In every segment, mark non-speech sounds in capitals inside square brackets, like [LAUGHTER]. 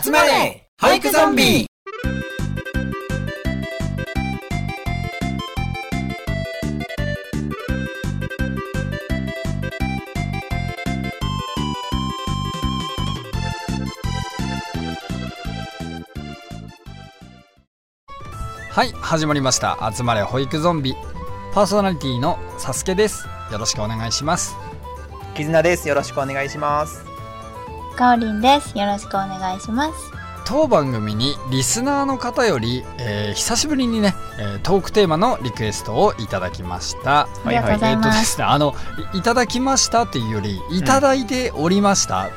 集まれ俳句ゾンビ。はい始まりました。集まれ保育ゾンビ。パーソナリティのサスケです。よろしくお願いします。絆です。よろしくお願いしますかおりんです。よろしくお願いします。当番組にリスナーの方より、えー久しぶりにね、えートークテーマのリクエストをいただきました。ありがとうござえっといま、ですすねあのいいただきましたっていうよりいただいておりました、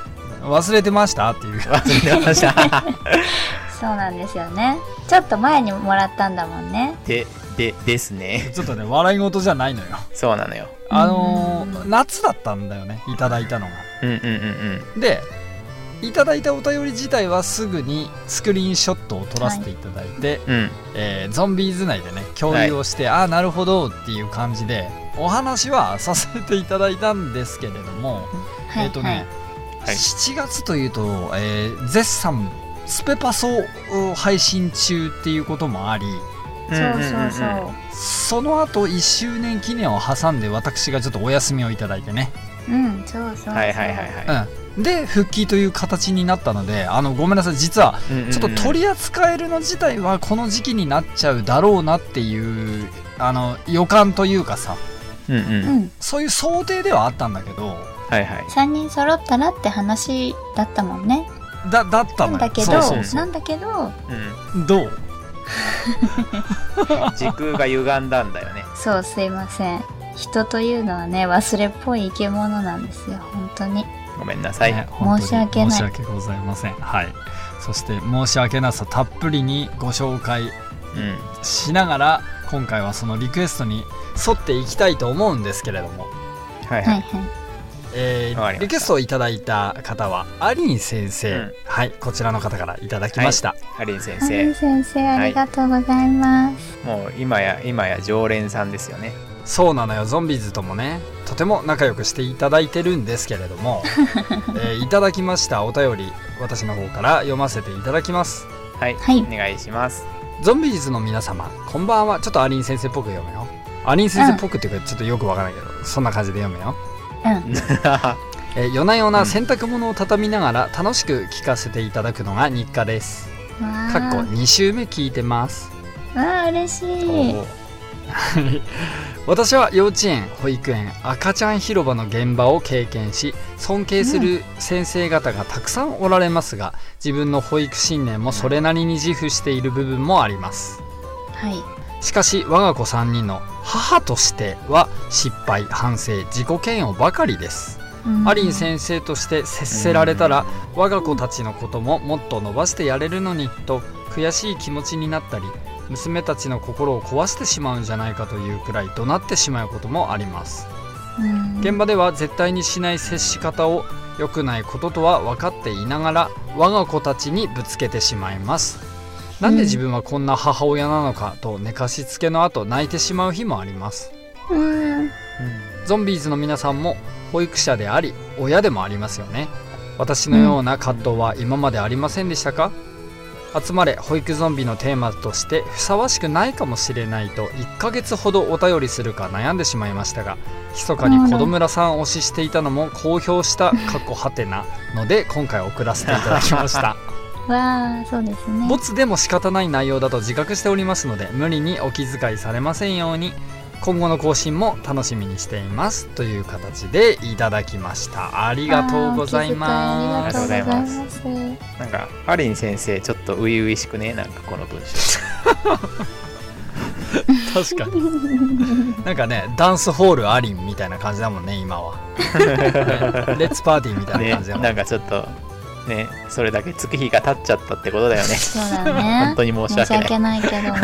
忘れてましたっていう。忘れてました。[LAUGHS] そうなんですよね。ちょっと前にもらったんだもんね。ででですね。ちょっとね笑い事じゃないのよ。そうなのよ。あのーうん夏だったんだよねいただいたのが。うんうんうん。でいただいたお便り自体はすぐにスクリーンショットを撮らせていただいて、うんうん。えーゾンビーズ内でね共有をして、ああなるほどっていう感じでお話はさせていただいたんですけれども、はい。えっ、とね、はい。7月というと、えー絶賛スペパソを配信中っていうこともありはい、そうそうそう。その後1周年記念を挟んで私がちょっとお休みをいただいてね、うんそうそうそう。はいはいはいはうん、で復帰という形になったのであのごめんなさい実はちょっと取り扱えるの自体はこの時期になっちゃうだろうなっていうあの予感というかさ。うんううん。んそういう想定ではあったんだけどはいはい。3人揃ったらって話だったもんね。だだったのよ。なんだけどそうそうそなうんだけどどう？[LAUGHS] [LAUGHS] 時空が歪んだんだよね。そうすいません。人というのはね忘れっぽい生き物なんですよ本当にごめんなさい、ね申し訳ない。申し訳ございません。はい。そして申し訳なさたっぷりにご紹介うんしながら今回はそのリクエストに沿っていきたいと思うんですけれども。はいはい、はいはい。えーリクエストをいただいた方はアリン先生、うん。はいこちらの方からいただきました、ハリン先は生い先生ありがとうございます、もう今や今や常連さんですよねそうなのよゾンビーズともね。とても仲良くしていただいてるんですけれども、[LAUGHS] えーいただきました。お便り私の方から読ませていただきます。はい、はい。お願いします。ゾンビーズの皆様こんばんは。ちょっとアリン先生っぽく読むよ。アリン先生っぽくっていうかちょっとよくわからないけど、そんな感じで読むよ。うん。[LAUGHS] えー夜な夜うなん洗濯物を畳みながら楽しく聞かせていただくのが日課です。かっこ2週目聞いてます。わー嬉しい [LAUGHS] 私は幼稚園、保育園、赤ちゃん広場の現場を経験し、尊敬する先生方がたくさんおられますが、自分の保育信念もそれなりに自負している部分もあります。はいしかし我が子3人の母としては失敗、反省、自己嫌悪ばかりです。うんアリン先生として接せられたら我が子たちのことももっと伸ばしてやれるのにと悔しい気持ちになったり娘たちの心を壊してしまうんじゃないかというくらい怒鳴ってしまうこともあります。うん。現場では絶対にしない接し方を良くないこととは分かっていながら我が子たちにぶつけてしまいます。なんで自分はこんな母親なのかと寝かしつけの後泣いてしまう日もあります。うん。ゾンビーズの皆さんも保育者であり親でもありますよね。私のような葛藤は今までありませんでしたか、集まれ保育ゾンビのテーマとしてふさわしくないかもしれないと1ヶ月ほどお便りするか悩んでしまいましたが密かに子ど村さん推ししていたのも公表した過去はてなので今回送らせていただきました。わあそうですねボツでも仕方ない内容だと自覚しておりますので無理にお気遣いされませんように今後の更新も楽しみにしていますという形でいただきました。ありがとうございまあすありがとうございますなんかハリン先生ちょっと初々しくね？なんかこの文章。確かに。なんかねダンスホールアリンみたいな感じだもんね今は、ねレッツパーティーみたいなね感じだもん、なんかちょっとねそれだけ月日が経っちゃったってことだよね。そうだね。本当に申し訳ない。訳ないけど。も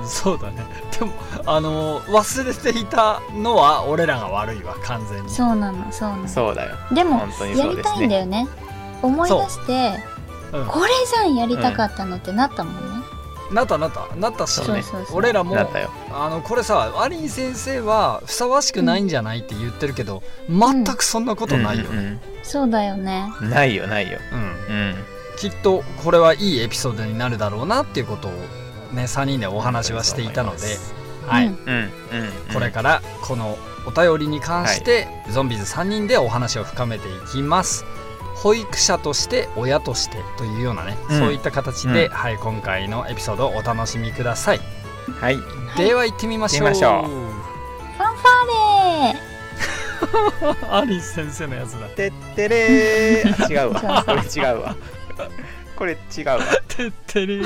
うんそうだね。でもあのー忘れていたのは俺らが悪いわ完全に。そうなのそうなの。そうだよ。でも本当にやりたいんだよね思い出してう。ん。これじゃんやりたかったのってなったもんね、なったなった。なったし、そうねそうそう。俺らもあのこれさアリン先生はふさわしくないんじゃないって言ってるけど、全くそんなことないよね、うん。うんそうだよね。うんないよないよ。うん。うん。きっとこれはいいエピソードになるだろうなっていうことをね3人でお話はしていたので、はい、うん。うん。うん、うん、これからこのお便りに関して、ゾンビズ3人でお話を深めていきます保育者として親としてというようなね、うん。そういった形で、うん。はい、今回のエピソードをお楽しみください、はい。では行ってみましょう。行ってみましょファンファーレ [LAUGHS] アリス先生のやつだ。てってれー。あ [LAUGHS] 違うわ。これ違うわ。これ違うわ。[LAUGHS] てってれ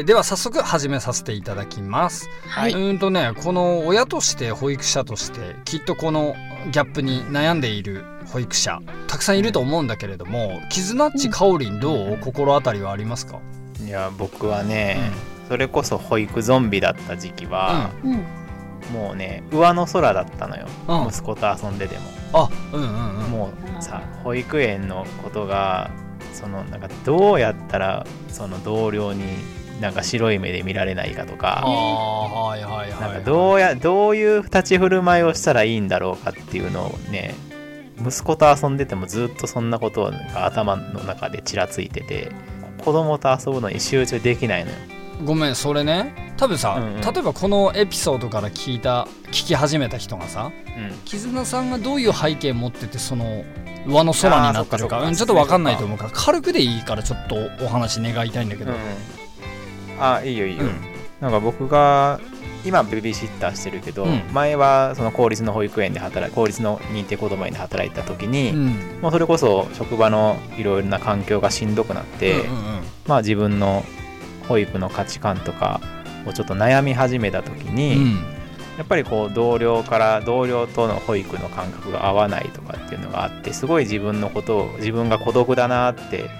えーでは早速始めさせていただきます、はい。うーんとねこの親として保育者としてきっとこのギャップに悩んでいる保育者たくさんいると思うんだけれどもキズナッチかおりんどう？心当たりはありますか、いや僕はね、それこそ保育ゾンビだった時期は、うん。もうね上の空だったのよ、うん。息子と遊んでても、あうんうんうん。もうさ保育園のことがそのなんかどうやったらその同僚になんか白い目で見られないかとあか、ーはいはいはいなんかどうやどういう立ち振る舞いをしたらいいんだろうかっていうのをね息子と遊んでてもずっとそんなことが頭の中でちらついてて子供と遊ぶのに集中できないのよ。ごめんそれね。多分さ、うんうん。例えばこのエピソードから聞いた聞き始めた人がさうん。絆さんがどういう背景持っててその上の空になってるかうんちょっと分かんないと思うから軽くでいいからちょっとお話願いたいんだけど、うんあいいよいいよ、うん。なんか僕が今ベビーシッターしてるけど、うん。前はその公立の保育園で働い公立の認定こども園で働いた時に、うん。もうそれこそ職場のいろいろな環境がしんどくなって、うんうんうん。まあ自分の保育の価値観とかをちょっと悩み始めた時に、うん。やっぱりこう同僚から同僚との保育の感覚が合わないとかっていうのがあってすごい自分のことを自分が孤独だなって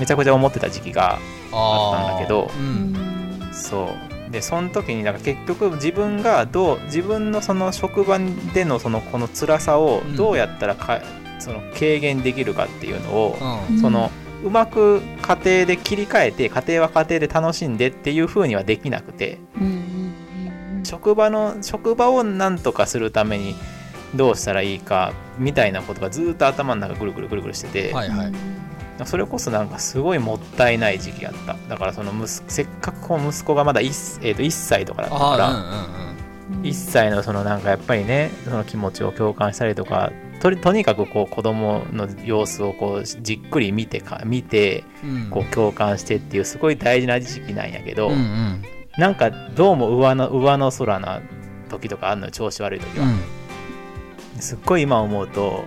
めちゃくちゃ思ってた時期があったんだけど。ううん。んそう。でその時になんか結局自分がどう自分のその職場でのそのこの辛さをうん。どうやったらか、その軽減できるかっていうのを、うん。そのうまく家庭で切り替えて家庭は家庭で楽しんでっていう風にはできなくて。うんうん。職場の職場をなんとかするためにどうしたらいいかみたいなことがずっと頭の中ぐるぐるぐるぐるしてて、はいはいそれこそなんかすごいもったいない時期やった。だからその息せっかくこう息子がまだ 1,、えー、と1歳とかだったから、うんうんうんうん。1歳のそのなんかやっぱりねその気持ちを共感したりとかととにかくこう子供の様子をこうじっくり見てか見てうん。こう共感してっていうすごい大事な時期なんやけど、うんうん。なんかどうも上の上の空な時とかあんのよ。調子悪い時は、うん。すっごい今思うと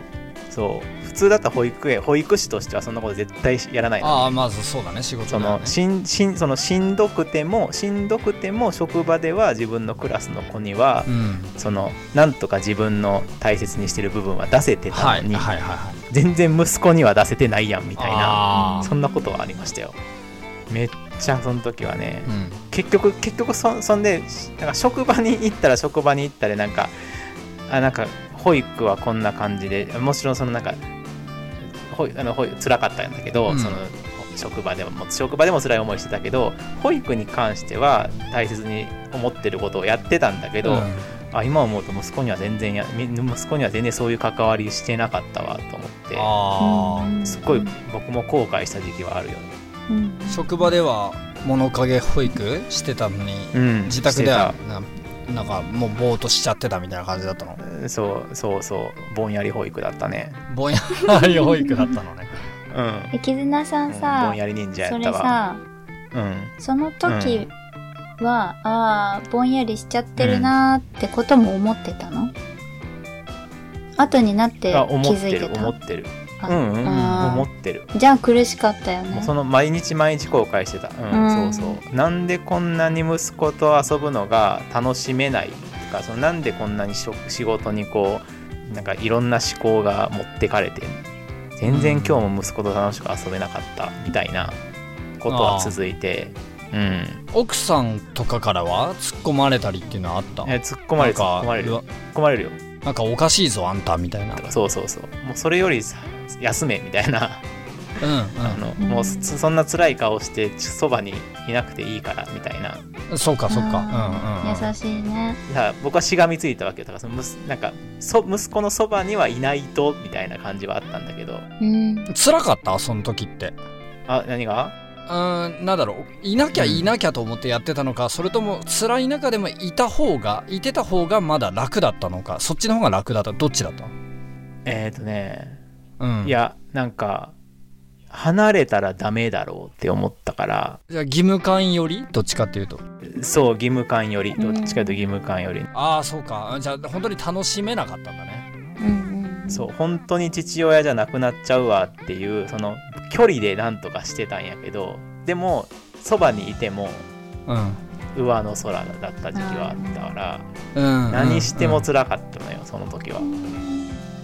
そう。普通だったら保育園保育士としてはそんなこと絶対やらないのああまずそうだね。仕事ね。のしんしんそのしんどくてもしんどくても職場では自分のクラスの子には、うん。そのなんとか自分の大切にしてる部分は出せてたのに、はいはいはいはい。全然息子には出せてないやんみたいなそんなことはありましたよ。めっちゃその時はね、うん。結局結局そそんでなんか職場に行ったら職場に行ったらなんかあなんか保育はこんな感じでもちろんそのなんか保育あの保育辛かったんだけど、うん。その職場でもも職場でも辛い思いしてたけど保育に関しては大切に思ってることをやってたんだけど、うん。あ今思うと息子には全然やみ息子には全然そういう関わりしてなかったわと思ってすっごい僕も後悔した時期はあるよね。うん。あ職場では物陰保育してたのにうん。自宅ではななんかもうぼーっとしちゃってたみたいな感じだったの？たそうそうそうぼんやり保育だったね。ぼんやり保育だったのねうんえ絆さんぼさんやり忍者やそったわ。れさうん。その時は、ああぼんやりしちゃってるなーってことも思ってたの、後になって気づいてた思ってる。あうんうんうん、思ってる。じゃあ苦しかったよねその毎日毎日後悔してた。うん、うんそうそう。なんでこんなに息子と遊ぶのが楽しめないとか、そのなんでこんなにしょ仕事にこう、なんかいろんな思考が持ってかれて、全然今日も息子と楽しく遊べなかったみたいなことは続いて、うん。奥さんとかからは突っ込まれたりっていうのはあった？え突っ込まれる、突っ込まれる。なんか突っ込まれるよ。なんかおかしいぞあんたみたいなそうそうそう。もうそれよりさ休めみたいな。うんあのもうそそんな辛い顔してそばにいなくていいからみたいな。うんそうかそうか。あうん。うんうん。優しいね。だから僕はしがみついたわけよ。だからそのむすなんかそ息子のそばにはいないとみたいな感じはあったんだけど。うん。辛かった？その時って。あ何が？うーんなんだろう。いなきゃいなきゃと思ってやってたのか、それとも辛い中でもいた方がいてた方がまだ楽だったのかそっちの方が楽だった？どっちだった？えっ、ー、とねうん。いやなんか離れたらダメだろうって思ったから。じゃあ義務感より？どっちかっていうと。そう義務感より。どっちかというと義務感より、ああそうか。じゃあ本当に楽しめなかったんだね。うんうん。そう本当に父親じゃなくなっちゃうわっていうその距離でなんとかしてたんやけどでもそばにいてもうん。上の空だった時期はあったから、うん。何してうんも辛かったのよその時は、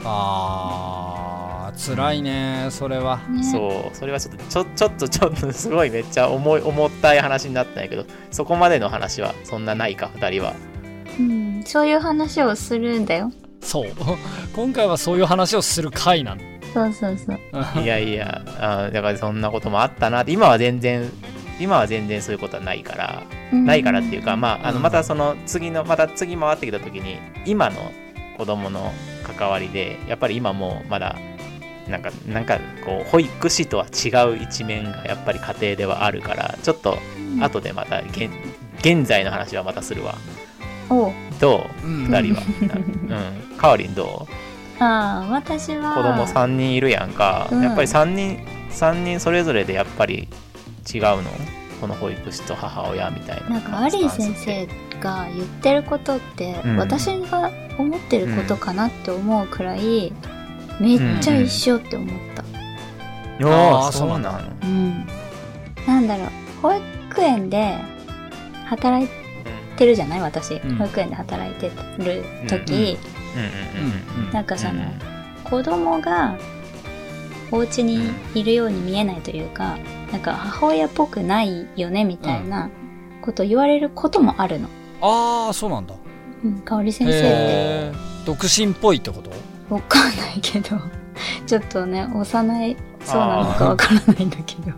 あー辛いねそれは。ね。そうそれはちょっとちょちょっとちょっと [LAUGHS] すごいめっちゃ重い重たい話になったんやけどそこまでの話はそんなないか2人は。うん。そういう話をするんだよ。そう。[LAUGHS] 今回はそういう話をする回なん。だそうそうそう。いやいや [LAUGHS] あだからそんなこともあったな。って今は全然今は全然そういうことはないから。うん。ないからっていうか、まあ、あのうん。またその次のまた次回ってきた時に今の子供の関わりでやっぱり今もまだなんかなんかこう保育士とは違う一面がやっぱり家庭ではあるからちょっと後でまた現現在の話はまたするわ。お。うどう？うん。2人は。[LAUGHS] うん。かおりんどう？ああ、私は。子供3人いるやんか、うん。やっぱり3人3人それぞれでやっぱり違うの？この保育士と母親みたいななんかアリー先生が言ってることって、うん。私が思ってることかなって思うくらい、めっちゃ一緒って思った。いやあーーそうなの。うん。なんだろう、保育園で働いてるじゃない？私、うん。保育園で働いてる時、うん。うんうんうんなんかその、子供がお家にいるように見えないというか、なんか母親っぽくないよねみたいなこと言われることもあるの。ああそうなんだ。うん、香織先生って。独身っぽいってこと？わかんないけど、[LAUGHS] ちょっとね、幼いそうなのかわからないんだけど。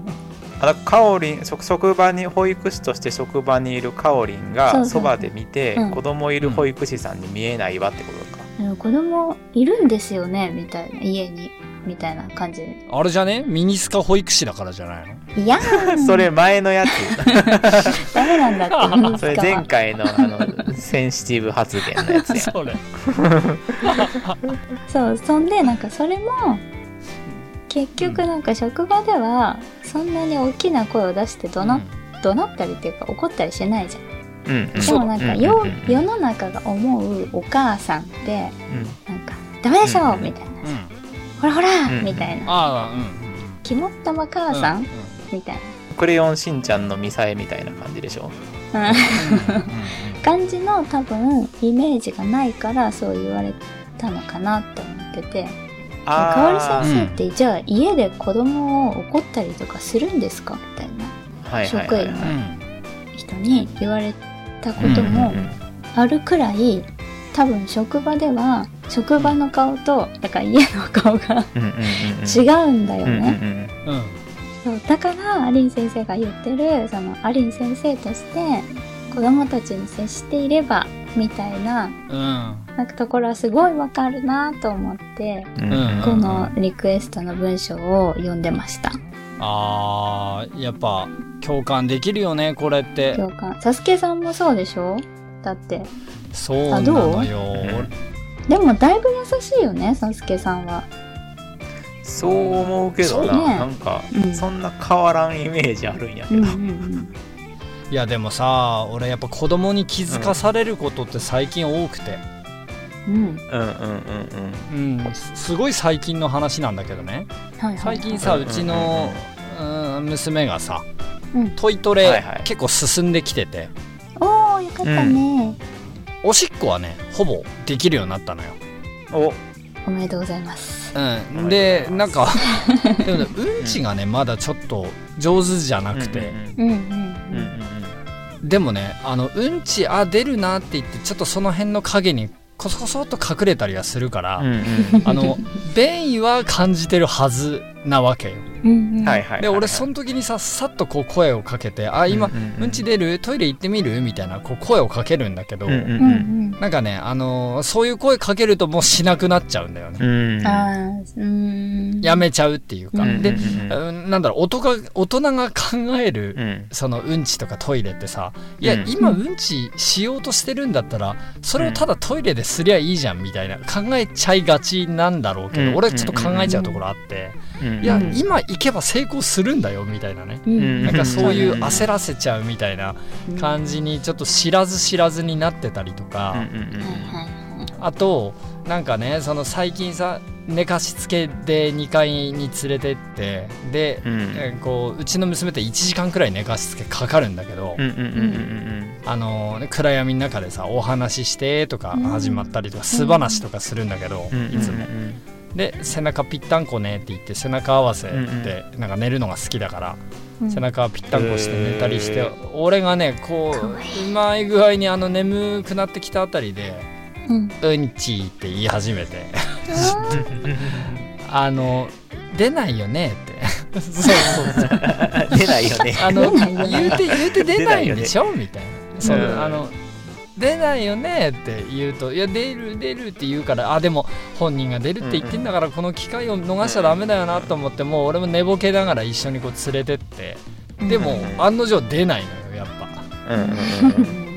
あだかおりん職職場に保育士として職場にいるかおりんがそばで見て、うん。子供いる保育士さんに見えないわってことか、子供いるんですよねみたいな、家に。みたいな感じ。で。あれじゃね？ミニスカ保育士だからじゃないの？いやー。[LAUGHS] それ前のやつ。[LAUGHS] ダメなんだって、[LAUGHS] ミニそれスカは。前回のあのセンシティブ発言のやつや。それ。そう、そんで、なんかそれも、結局なんか職場では、そんなに大きな声を出して怒鳴,、怒鳴ったりっていうか怒ったりしないじゃん。うんうん。でもなんか、うん世の中が思うお母さんって、うん。なんか、ダメでしょ、うんみたいな。うんほらほら、うん。みたいな。ああうん。うん肝っ玉母さん、うん。みたいクレヨンしんちゃんのミサエみたいな感じでしょ？な。うん。感じの多分イメージがないからそう言われたのかなって思っててかおりあ先生って、じゃあ家で子供を怒ったりとかするん。ですかみたいなーはいはいはいはい職員の人に言われたことうん。もうん。うん。あるくらい多分職場では職場の顔とだから家の顔が違うんだよね、うんそうだからアリン先生が言ってるそのアリン先生として子供たちに接していればみたいなうん。なんかところはすごいわかるなと思ってこのリクエストの文章を読んでました。あーやっぱ共感できるよねこれって。共感。サスケさんもそうでしょ？だって。そうなのよ。う？んでもだいぶ優しいよねサスケさんは。そう思うけどな、ね。なんか、うん。そんな変わらんイメージあるんやけど、うんうんうんいやでもさ俺やっぱ子供に気づかされることって最近多くて。うん。うんうんうんうん。すすごい最近の話なんだけどね。はいはい。最近さうんうちのうん娘がさうん。トイトはいレはい。結構進んできてて。おーよかったね、おしっこはねほぼできるようになったのよ。うんお。おめでとうございます。うん、でなんか [LAUGHS] でもねうんちがねまだちょっと上手じゃなくて、うんうんうん。うんうんでもねあのうんちあ出るなって言ってちょっとその辺の影にコソコソっと隠れたりはするから、うんうん。あの便意は感じてるはずなわけよで俺その時にささっとこう声をかけて「あ今うんうんうんうんち出る？トイレ行ってみる?」みたいなこう声をかけるんだけど、うんうんうんうん。なんかね、あのーそういう声かけるともうしなくなっちゃうんだよね。うん。うん。やめちゃうっていうか。うんで、うんうんうんなんだろう、大人が大人が考える、うんそのうんちとかトイレってさ、いや、うん今うんちしようとしてるんだったら、それをただトイレですりゃいいじゃんみたいな考えちゃいがちなんだろうけど、うん俺ちょっと考えちゃうところあって、うんいや、うん今行けば成功するんだよみたいなね。うん。なんかそういううん焦らせちゃうみたいな感じにちょっと知らず知らずになってたりとか。あとなんかねその最近さ寝かしつけで2階に連れてってで、うんえーこううちの娘って1時間くらい寝かしつけかかるんだけど、暗闇の中でさお話ししてとかうん始まったりとか素話とかするんだけど、うんうんいつも。で背中ぴったんこねって言って背中合わせでなんか寝るのが好きだから、うん。背中ぴったんこして寝たりして、へ俺がねこううまい具合にあの眠くなってきたあたりでうん。「うんち」って言い始めて。[LAUGHS] あの出ないよねって。そうそうそう。[LAUGHS] 出ないよね。あの言うて言うて出ないんでしょ？みたいな。そううん。あの出ないよねって言うと「いや出る出る」って言うからあでも本人が出るって言ってんだからこの機会を逃しちゃダメだよなと思ってもう俺も寝ぼけながら一緒にこう連れてって。でもうん案の定出ないのよやっぱ。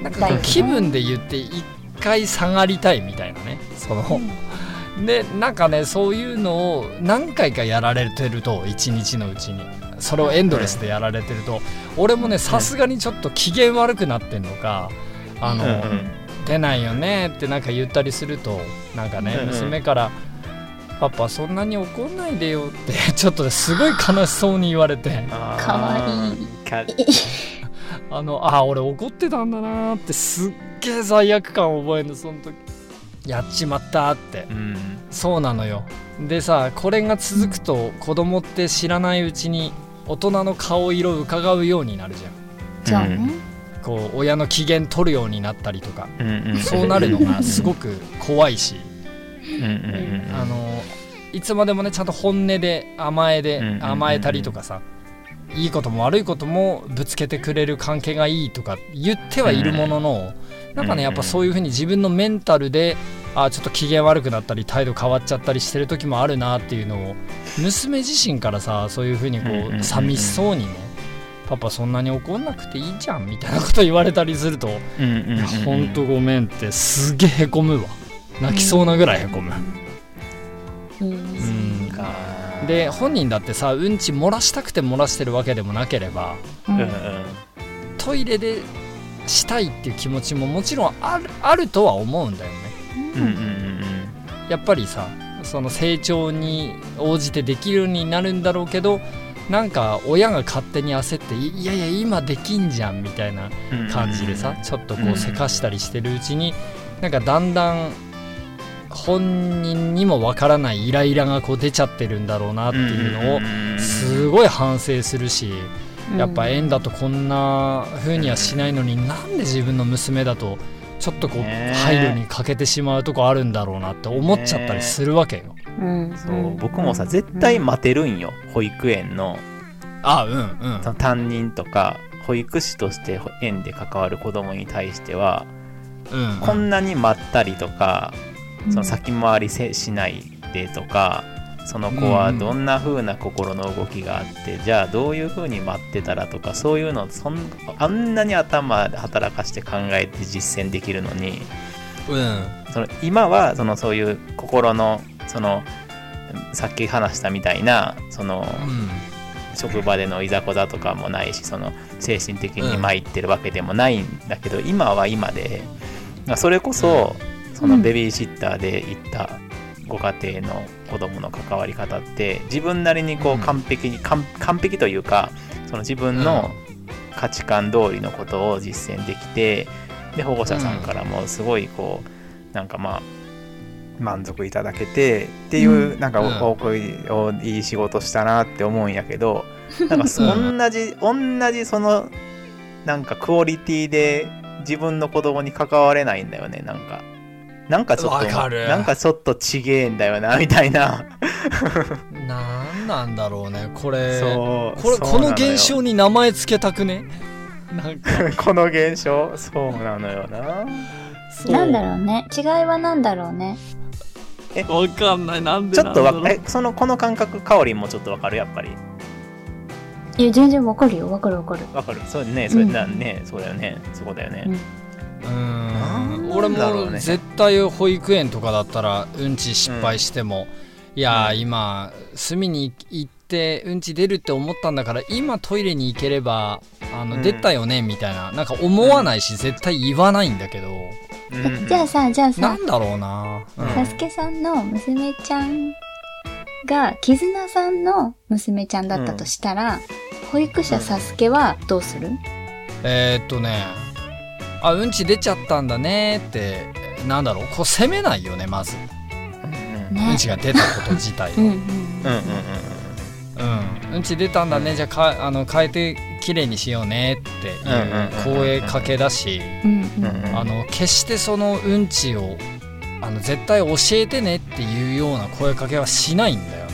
なんか気分で言って一回下がりたいみたいなねその。でなんかねそういうのを何回かやられてると一日のうちに。それをエンドレスでやられてると。俺もねさすがにちょっと機嫌悪くなってんのかあの、うんうん。出ないよねってなんか言ったりするとなんかねうんうん。娘から「パパそんなに怒んないでよ」って [LAUGHS] ちょっとねすごい悲しそうに言われて。かわいい。かあのあ俺怒ってたんだなーってすっげえ罪悪感を覚えるのその時。やっちまったーって。うん。そうなのよ。でさこれが続くと子供って知らないうちに大人の顔色を伺うようになるじゃん。そうね。こう親の機嫌取るようになったりとかそうなるのがすごく怖いしあのいつまでもねちゃんと本音で甘えで甘えたりとかさいいことも悪いこともぶつけてくれる関係がいいとか言ってはいるもののなんかねやっぱそういうふうに自分のメンタルであちょっと機嫌悪くなったり態度変わっちゃったりしてる時もあるなっていうのを娘自身からさそういうふうにこう寂しそうにねパパそんなに怒んなくていいじゃんみたいなこと言われたりするとほんとごめんってすげえへこむわ。泣きそうなぐらいへこむ。うん。うん。かで本人だってさうんち漏らしたくて漏らしてるわけでもなければうん。うんトイレでしたいっていう気持ちももちろんあるあるとは思うんだよね。うんうんうん。やっぱりさその成長に応じてできるようになるんだろうけどなんか親が勝手に焦っていいやいや今できんじゃんみたいなうん。感じでさちょっとこうん。うせかしたりしてるうちになんかだんだん本人にもわからないイライラがこう出ちゃってるんだろうなっていうのをすごい反省するしやっぱ縁だとこんな風にはしないのになんで自分の娘だとちょっとこう配慮に欠けてしまうとこあるんだろうなって思っちゃったりするわけよ。うん。そう僕もさ絶対待てるんよ。保育園の。あうんうん。その担任とか保育士として園で関わる子供に対してはうん。こんなに待ったりとかその先回りせしないでとかその子はどんな風な心の動きがあって、じゃあどういう風に待ってたらとかそういうのそんあんなに頭で働かして考えて実践できるのにうん。その今はそのそういう心のそのさっき話したみたいなその職場でのいざこざとかもないしその精神的に参ってるわけでもないんだけど、今は今でそれこそそのベビーシッターで行ったご家庭の子供の関わり方って自分なりにこうん。う完璧に、完完璧というかその自分の価値観通りのことを実践できてで保護者さんからもすごいこうなんかまあ満足いただけてっていう、なんかうん。いおいい仕事したなって思うんやけど [LAUGHS] なんかそ同じ同じそのなんかクオリティで自分の子供に関われないんだよねなんか。なんかちょっとなんかちょっとちげえんだよな [LAUGHS] みたいな。なん何なんだろうねこれ。そうこれこの現象に名前つけたくね？なんか。[LAUGHS] この現象？そうなのよな。なんだろうね。違いはなんだろうね [LAUGHS] わかんない。なんでちょっとわそのこの感覚かおりんもちょっとわかる？やっぱり。いや全然わかるよ。わかるわかる。わかる。そうねそれうん。だね、そうだよね。そこだよね、うん。うーん俺だろうね。も絶対保育園とかだったらうんち失敗しても、いやー、うん。今隅に行ってうんち出るって思ったんだから今トイレに行ければあの、うん。出たよねみたいな。なんか思わないし、絶対言わないんだけどじゃあさじゃあなさんだろうな、うん。サスケさんの娘ちゃんが絆さんの娘ちゃんだったとしたら、保育者サスケはどうする、えー、っとねあうんち出ちゃったんだねってなんだろうこう責めないよねまず、うんね。うんちが出たこと自体を。うんうんうん。うん。うん、うんち出たんだね。じゃあかあの変えてきれいにしようねっていう声かけだしうんうんうん。うんあの決してそのうんちをあの絶対教えてねっていうような声かけはしないんだよね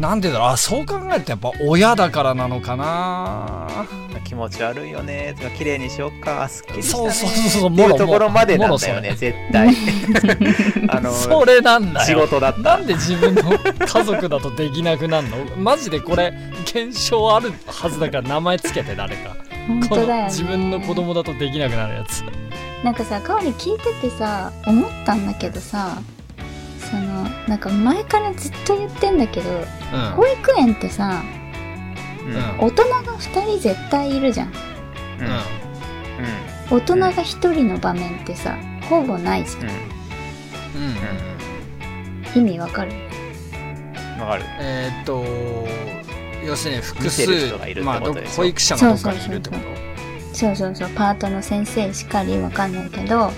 なんでだろう。あそう考えるとやっぱ親だからなのかな。うん気持ち悪いよね。とか綺麗にしよっか。すっきりしたね。そうそうそうそう。っていもろうところまでなんだよね絶対。[LAUGHS] あのそれなんだ仕よ事だった。なんで自分の家族だとできなくなるの？マジでこれ現象あるはずだから名前つけて誰か。本当だよね。自分の子供だとできなくなるやつ。なんかさかおり聞いててさ思ったんだけどさそのなんか前からずっと言ってんだけどうん。保育園ってさうん。うん大人が2人絶対いるじゃん。うん。うん大人が1人の場面ってさほぼないじゃん。うん。うん。意味わかる？うんわかる。えーっと要するに複見る人がいるってまあどことでしょ？保育者がどっかにいるってこと？そうそうそう。パートの先生しかりわかんないけど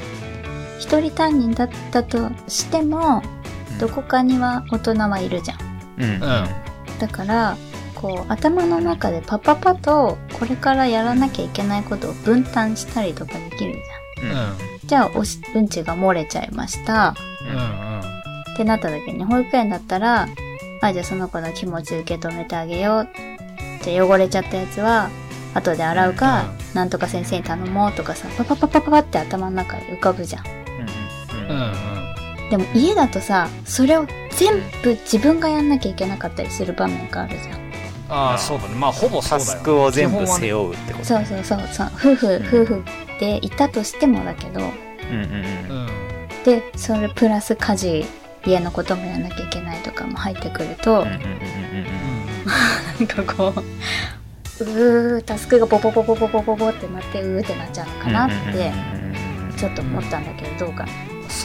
一人担任だったとしてもどこかには大人はいるじゃん。うん。うん。だからこう頭の中でパパパとこれからやらなきゃいけないことを分担したりとかできるじうん。うん。ゃん。じゃあおしうんちが漏れちゃいました。うんってなった時に保育園だったらあじゃあその子の気持ち受け止めてあげよう。じゃあ汚れちゃったやつは後で洗うか、なんとか先生に頼もうとかさパパパパパパって頭の中で浮かぶじゃんうんうんうんでも家だとさそれを全部自分がやんなきゃいけなかったりする場面があるじゃん。ああ。そうだね。まあほぼそうだよタスクを全部背負うってことそうそうそうそう。夫婦、うん夫婦でいたとしてもだけど。うんうんうん。うん。でそれプラス家事家のこともやんなきゃいけないとかも入ってくると、うんうんうんうんなんかこううータスクがポポポポポポポポってなってうーってなっちゃうのかなってちょっと思ったんだけどどうかな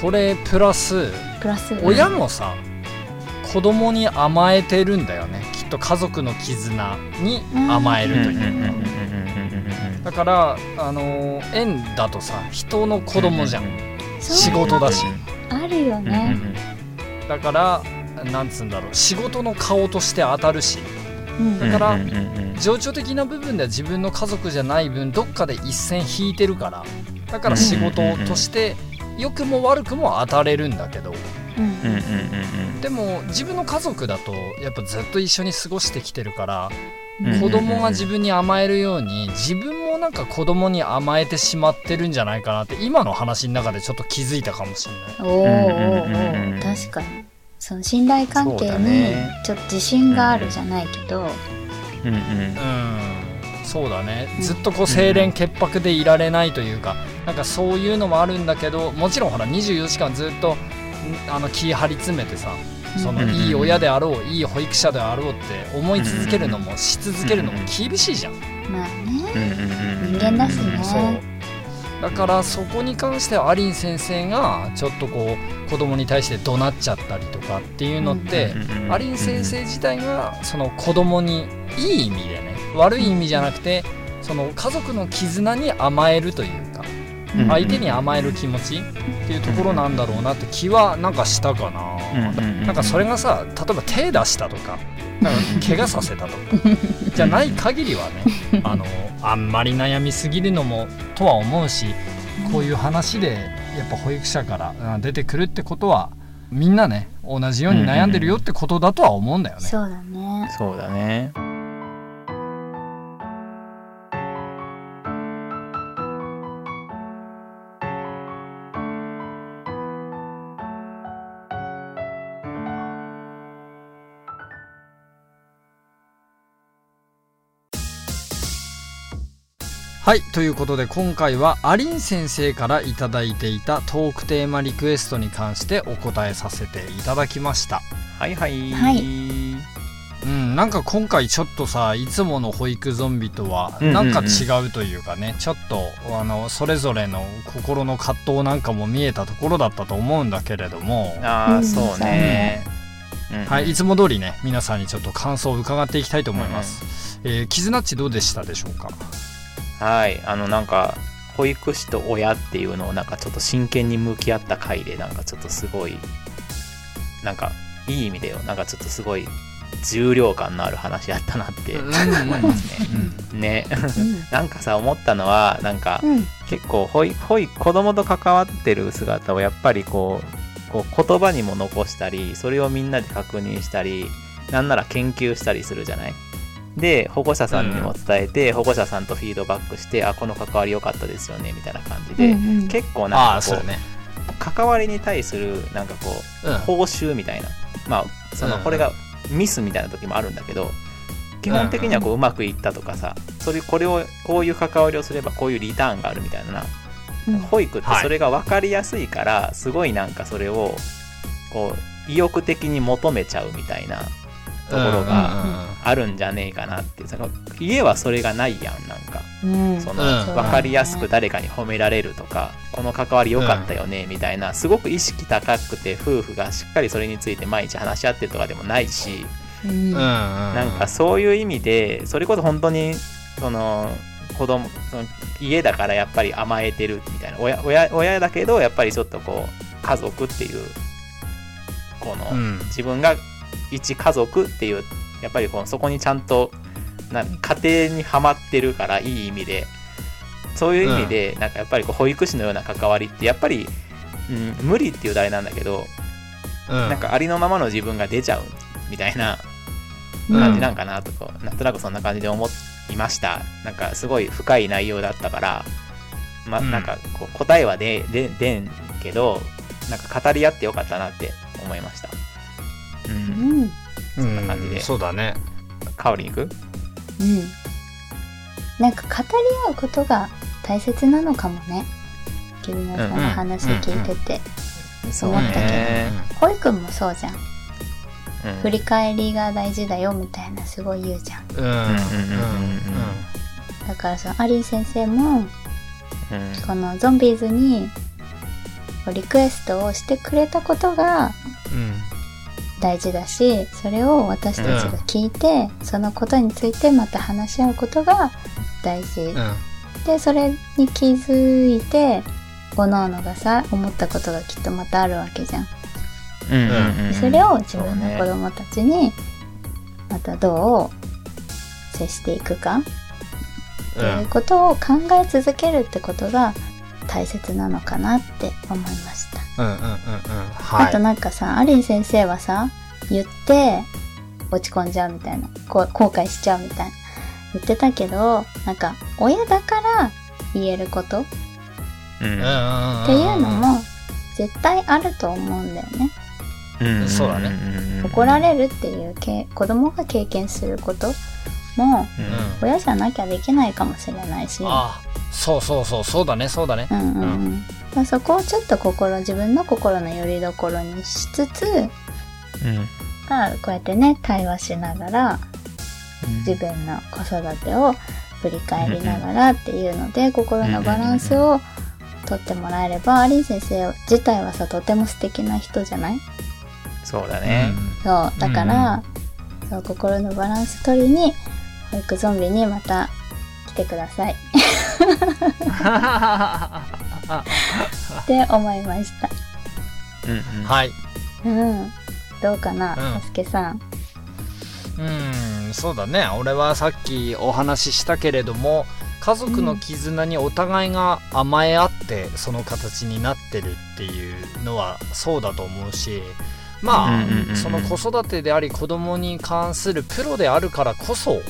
それプラスプラス。親もさ子供に甘えてるんだよね。きっと家族の絆に甘えるとうんうんうんいうか。だからあのー園だとさ人の子供じゃん。仕事だし。あるようんうんね、だからなんつうんだろう。仕事の顔として当たるし。うん。だからうんうんうん。情緒的な部分では自分の家族じゃない分どっかで一線引いてるから。だから仕事として良くも悪くも当たれるんだけど。でも自分の家族だとやっぱずっと一緒に過ごしてきてるからうん子供が自分に甘えるように自分もなんか子供に甘えてしまってるんじゃないかなって今の話の中でちょっと気づいたかもしれない。おーお確かに。その信頼関係にね。ちょっと自信があるじゃないけど、うんうん。うんそうだね。ずっとこう清廉潔白でいられないというかなんかそういうのもあるんだけどもちろんほら24時間ずっとんあの気張り詰めてさそのうんいい親であろういい保育者であろうって思い続けるのもし続けるのも厳しいじゃん。まあうんねうんうん。人間だしね。そう。だからそこに関してはアリン先生がちょっとこう子供に対して怒鳴っちゃったりとかっていうのって、うんうんうん。アリン先生自体がその子供にいい意味でね悪い意味じゃなくてその家族の絆に甘えるというかうん相手に甘える気持ちっていうところなんだろうなって気はなんかしたかな。なんかそれがさ例えば手出したとかなんか怪我させたとか [LAUGHS] じゃない限りはねあのあんまり悩みすぎるのもとは思うしこういう話でやっぱ保育者からうん出てくるってことはみんなね同じように悩んでるよってことだとは思うんだよね。そうだね。そうだねはいということで今回はアリン先生からいただいていたトークテーマリクエストに関してお答えさせていただきました。はいはい。はい。うんなんか今回ちょっとさいつもの保育ゾンビとはうんうんうん。なんか違うというかね、ちょっとあのそれぞれの心の葛藤なんかも見えたところだったと思うんだけれども。ああ、うんそうね。うん。はい、いつも通りね皆さんにちょっと感想を伺っていきたいと思います、えーキズナッチどうでしたでしょうか？はい。あのなんか保育士と親っていうのをなんかちょっと真剣に向き合った回でなんかちょっとすごいなんかいい意味でよ。なんかちょっとすごい重量感のある話やったなって思いますね。ね。[LAUGHS] なんかさ思ったのはなんかうん。うん。結構保育保育子供と関わってる姿をやっぱりこうこう言葉にも残したりそれをみんなで確認したりなんなら研究したりするじゃない？で保護者さんにも伝えて、保護者さんとフィードバックしてあこの関わり良かったですよねみたいな感じで、うんうん。結構あなんかこうあそうね。関わりに対するなんかこううん。報酬みたいな。まあそのうんこれがミスみたいな時もあるんだけど基本的にはこううまくいったとかさそれこれをこういう関わりをすればこういうリターンがあるみたいなうん。保育ってそれが分かりやすいからすごいなんかそれをこう意欲的に求めちゃうみたいなところがあるんじゃねえかなってその家はそれがないやんなんか。うん。そのうん。分かりやすく誰かに褒められるとかこの関わり良かったよねみたいなすごく意識高くて夫婦がしっかりそれについて毎日話し合ってるとかでもないしうん。なんかそういう意味でそれこそ本当にその子供その家だからやっぱり甘えてるみたいな親親親だけどやっぱりちょっとこう家族っていうこの、うん。自分が一家族っていうやっぱりこうそこにちゃんとな家庭にはまってるからいい意味で。そういう意味で、なんかやっぱりこう保育士のような関わりってやっぱり、うん、無理っていうとあれなんだけど、うん。なんかありのままの自分が出ちゃうみたいなうん。感じなんかなとか、なんとなくそんな感じで思いました。なんかすごい深い内容だったからまうん。なんかこう答えはでででんけどなんか語り合ってよかったなって思いましたうんうん。うん。そんな感じでうんそうだねカオリン行くなんか語り合うことが大切なのかもね。キルナさんの話聞いてて。そう思ったけどね、保育もそうじゃん。うん振り返りが大事だよみたいなすごい言うじゃん。うんうんうんうんだからそのアリー先生もうんこのゾンビーズにこうリクエストをしてくれたことが大事だしそれを私たちが聞いて、そのことについてまた話し合うことが大事、うん。うんでそれに気づいて各々がさ思ったことがきっとまたあるわけじゃん、うん。うん。うんでそれを自分の子供たちにまたどう接していくかっていうことを考え続けるってことが大切なのかなって思いました。うんうんうんうん。はい。あとなんかさ、アリン先生はさ、言って落ち込んじゃうみたいな、こう後悔しちゃうみたいな。言ってたけど、なんか親だから言えること。っうん。うんうんうんていうのも絶対あると思うんだよね。うん。そうだね。ん。怒られるっていうけ子供が経験することもうん。親じゃなきゃできないかもしれないし、あそうそうそうそうだねそうだね。うんうん。うんまあそこをちょっと心自分の心の拠り所にしつつうんまあこうやってね対話しながら自分の子育てを振り返りながらっていうので心のバランスをとってもらえればアリン先生自体はさとても素敵な人じゃない？そうだね。そう。だから、そう心のバランス取りに保育ゾンビにまた来てください [LAUGHS] って思いました。うんうん。はい。うん。どうかな、うん。たすけさん。うんそうだね。俺はさっきお話ししたけれども家族の絆にお互いが甘え合ってその形になってるっていうのはそうだと思うしまあ、うんうんうんうん。その子育てであり子供に関するプロであるからこそ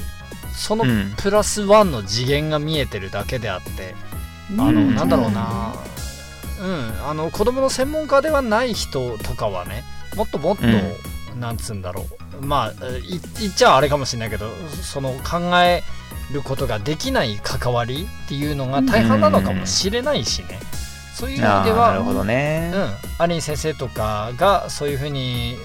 そのうん。プラスワンの次元が見えてるだけであって、あの、うん。なんだろうな。うん。あの子供の専門家ではない人とかはねもっともっと、なんつうんだろう。まあい言っちゃあれかもしれないけどその考えることができない関わりっていうのが大半なのかもしれないしね、そういう意味であーなるはほどね。うん、アリン先生とかがそういうふうに、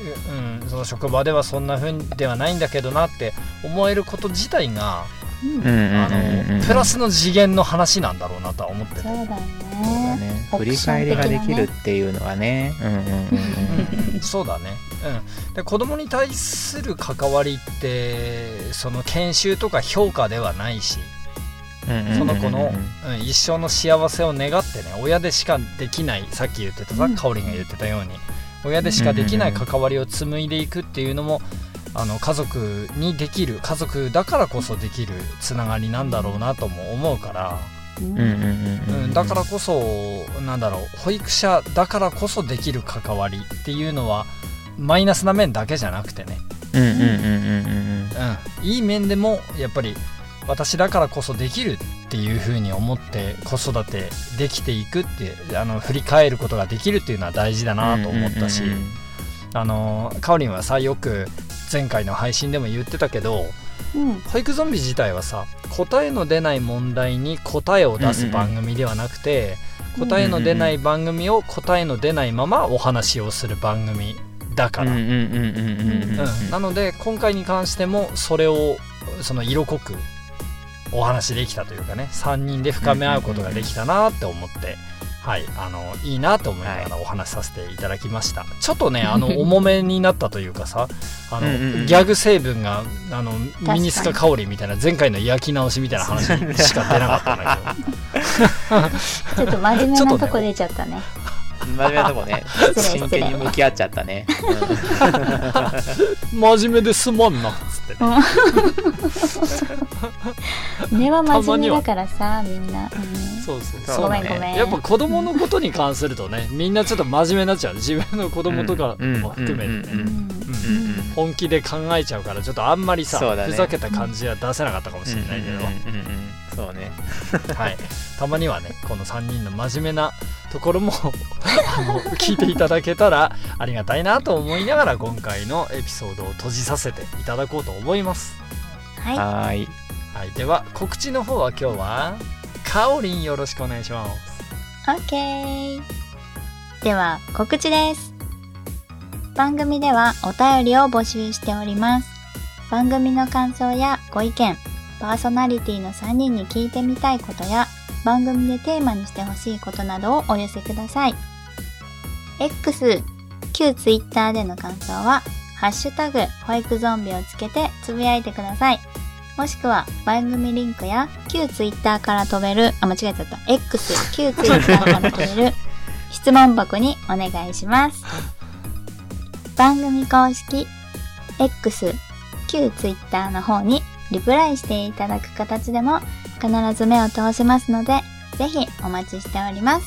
うん、その職場ではそんなふうではないんだけどなって思えること自体が、うんうんうんうんあうんのプラスの次元の話なんだろうなとは思ってて。そうだね。振り返りができるっていうのはね。うんうんうんうん。うん [LAUGHS] そうだね、うん、で子供に対する関わりってその研修とか評価ではないしその子の、うん、一生の幸せを願ってね親でしかできないさっき言ってたさ、うんかおりんが言ってたように親でしかできない関わりを紡いでいくっていうのもあの家族にできる家族だからこそできるつながりなんだろうなとも思うから、だからこそなんだろう保育者だからこそできる関わりっていうのはマイナスな面だけじゃなくてね、いい面でもやっぱり私だからこそできるっていうふうに思って子育てできていくってあの振り返ることができるっていうのは大事だなと思ったし、あのかおりんはさよく前回の配信でも言ってたけどうん。保育ゾンビ自体はさ答えの出ない問題に答えを出す番組ではなくて、うん。答えの出ない番組を答えの出ないままお話をする番組だから、うんうんうんうんうんうんうんなので今回に関してもそれをその色濃くお話できたというかね3人で深め合うことができたなって思って。はい、あのいいなと思いながらお話しさせていただきました、ちょっとねあの [LAUGHS] 重めになったというかさあのうんうんうん。ギャグ成分があのミニスカ香りみたいな前回の焼き直しみたいな話しか出なかったんだけどちょっと真面目なとこ出ちゃったね。真面目なとこね。[LAUGHS] 真剣に向き合っちゃったね。真面目ですまんなっつってね。根は真面目だからさ、みんな。うん。そうそう。そうそうごめんごめん。やっぱ子供のことに関するとねみんなちょっと真面目になっちゃう。自分の子供とかも含めてね、本気で考えちゃうからちょっとあんまりさ、ふざけた感じは出せなかったかもしれないけど、うんうんうんうんそうね。[LAUGHS] はい、たまにはねこの3人の真面目なところも [LAUGHS] あの聞いていただけたらありがたいなと思いながら今回のエピソードを閉じさせていただこうと思います、はい。はーい。はい、では告知の方は今日はかおりんよろしくお願いしますオッケー。では、告知です。番組ではお便りを募集しております。番組の感想やご意見、パーソナリティの3人に聞いてみたいことや、番組でテーマにしてほしいことなどをお寄せください。X、旧 Twitter での感想は、ハッシュタグ、保育ゾンビをつけてつぶやいてください。もしくは番組リンクや旧 Twitter から飛べる、あ、間違えちゃった。X、旧 Twitter から飛べる [LAUGHS] 質問箱にお願いします。番組公式 X、旧 Twitter の方にリプライしていただく形でも必ず目を通せますので、ぜひお待ちしております。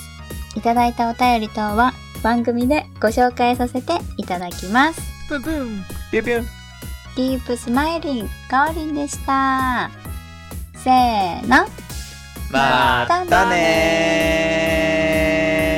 いただいたお便り等は番組でご紹介させていただきます。ブンブンピュピュン。ディープスマイリン、かおりんでした。せーの。またねー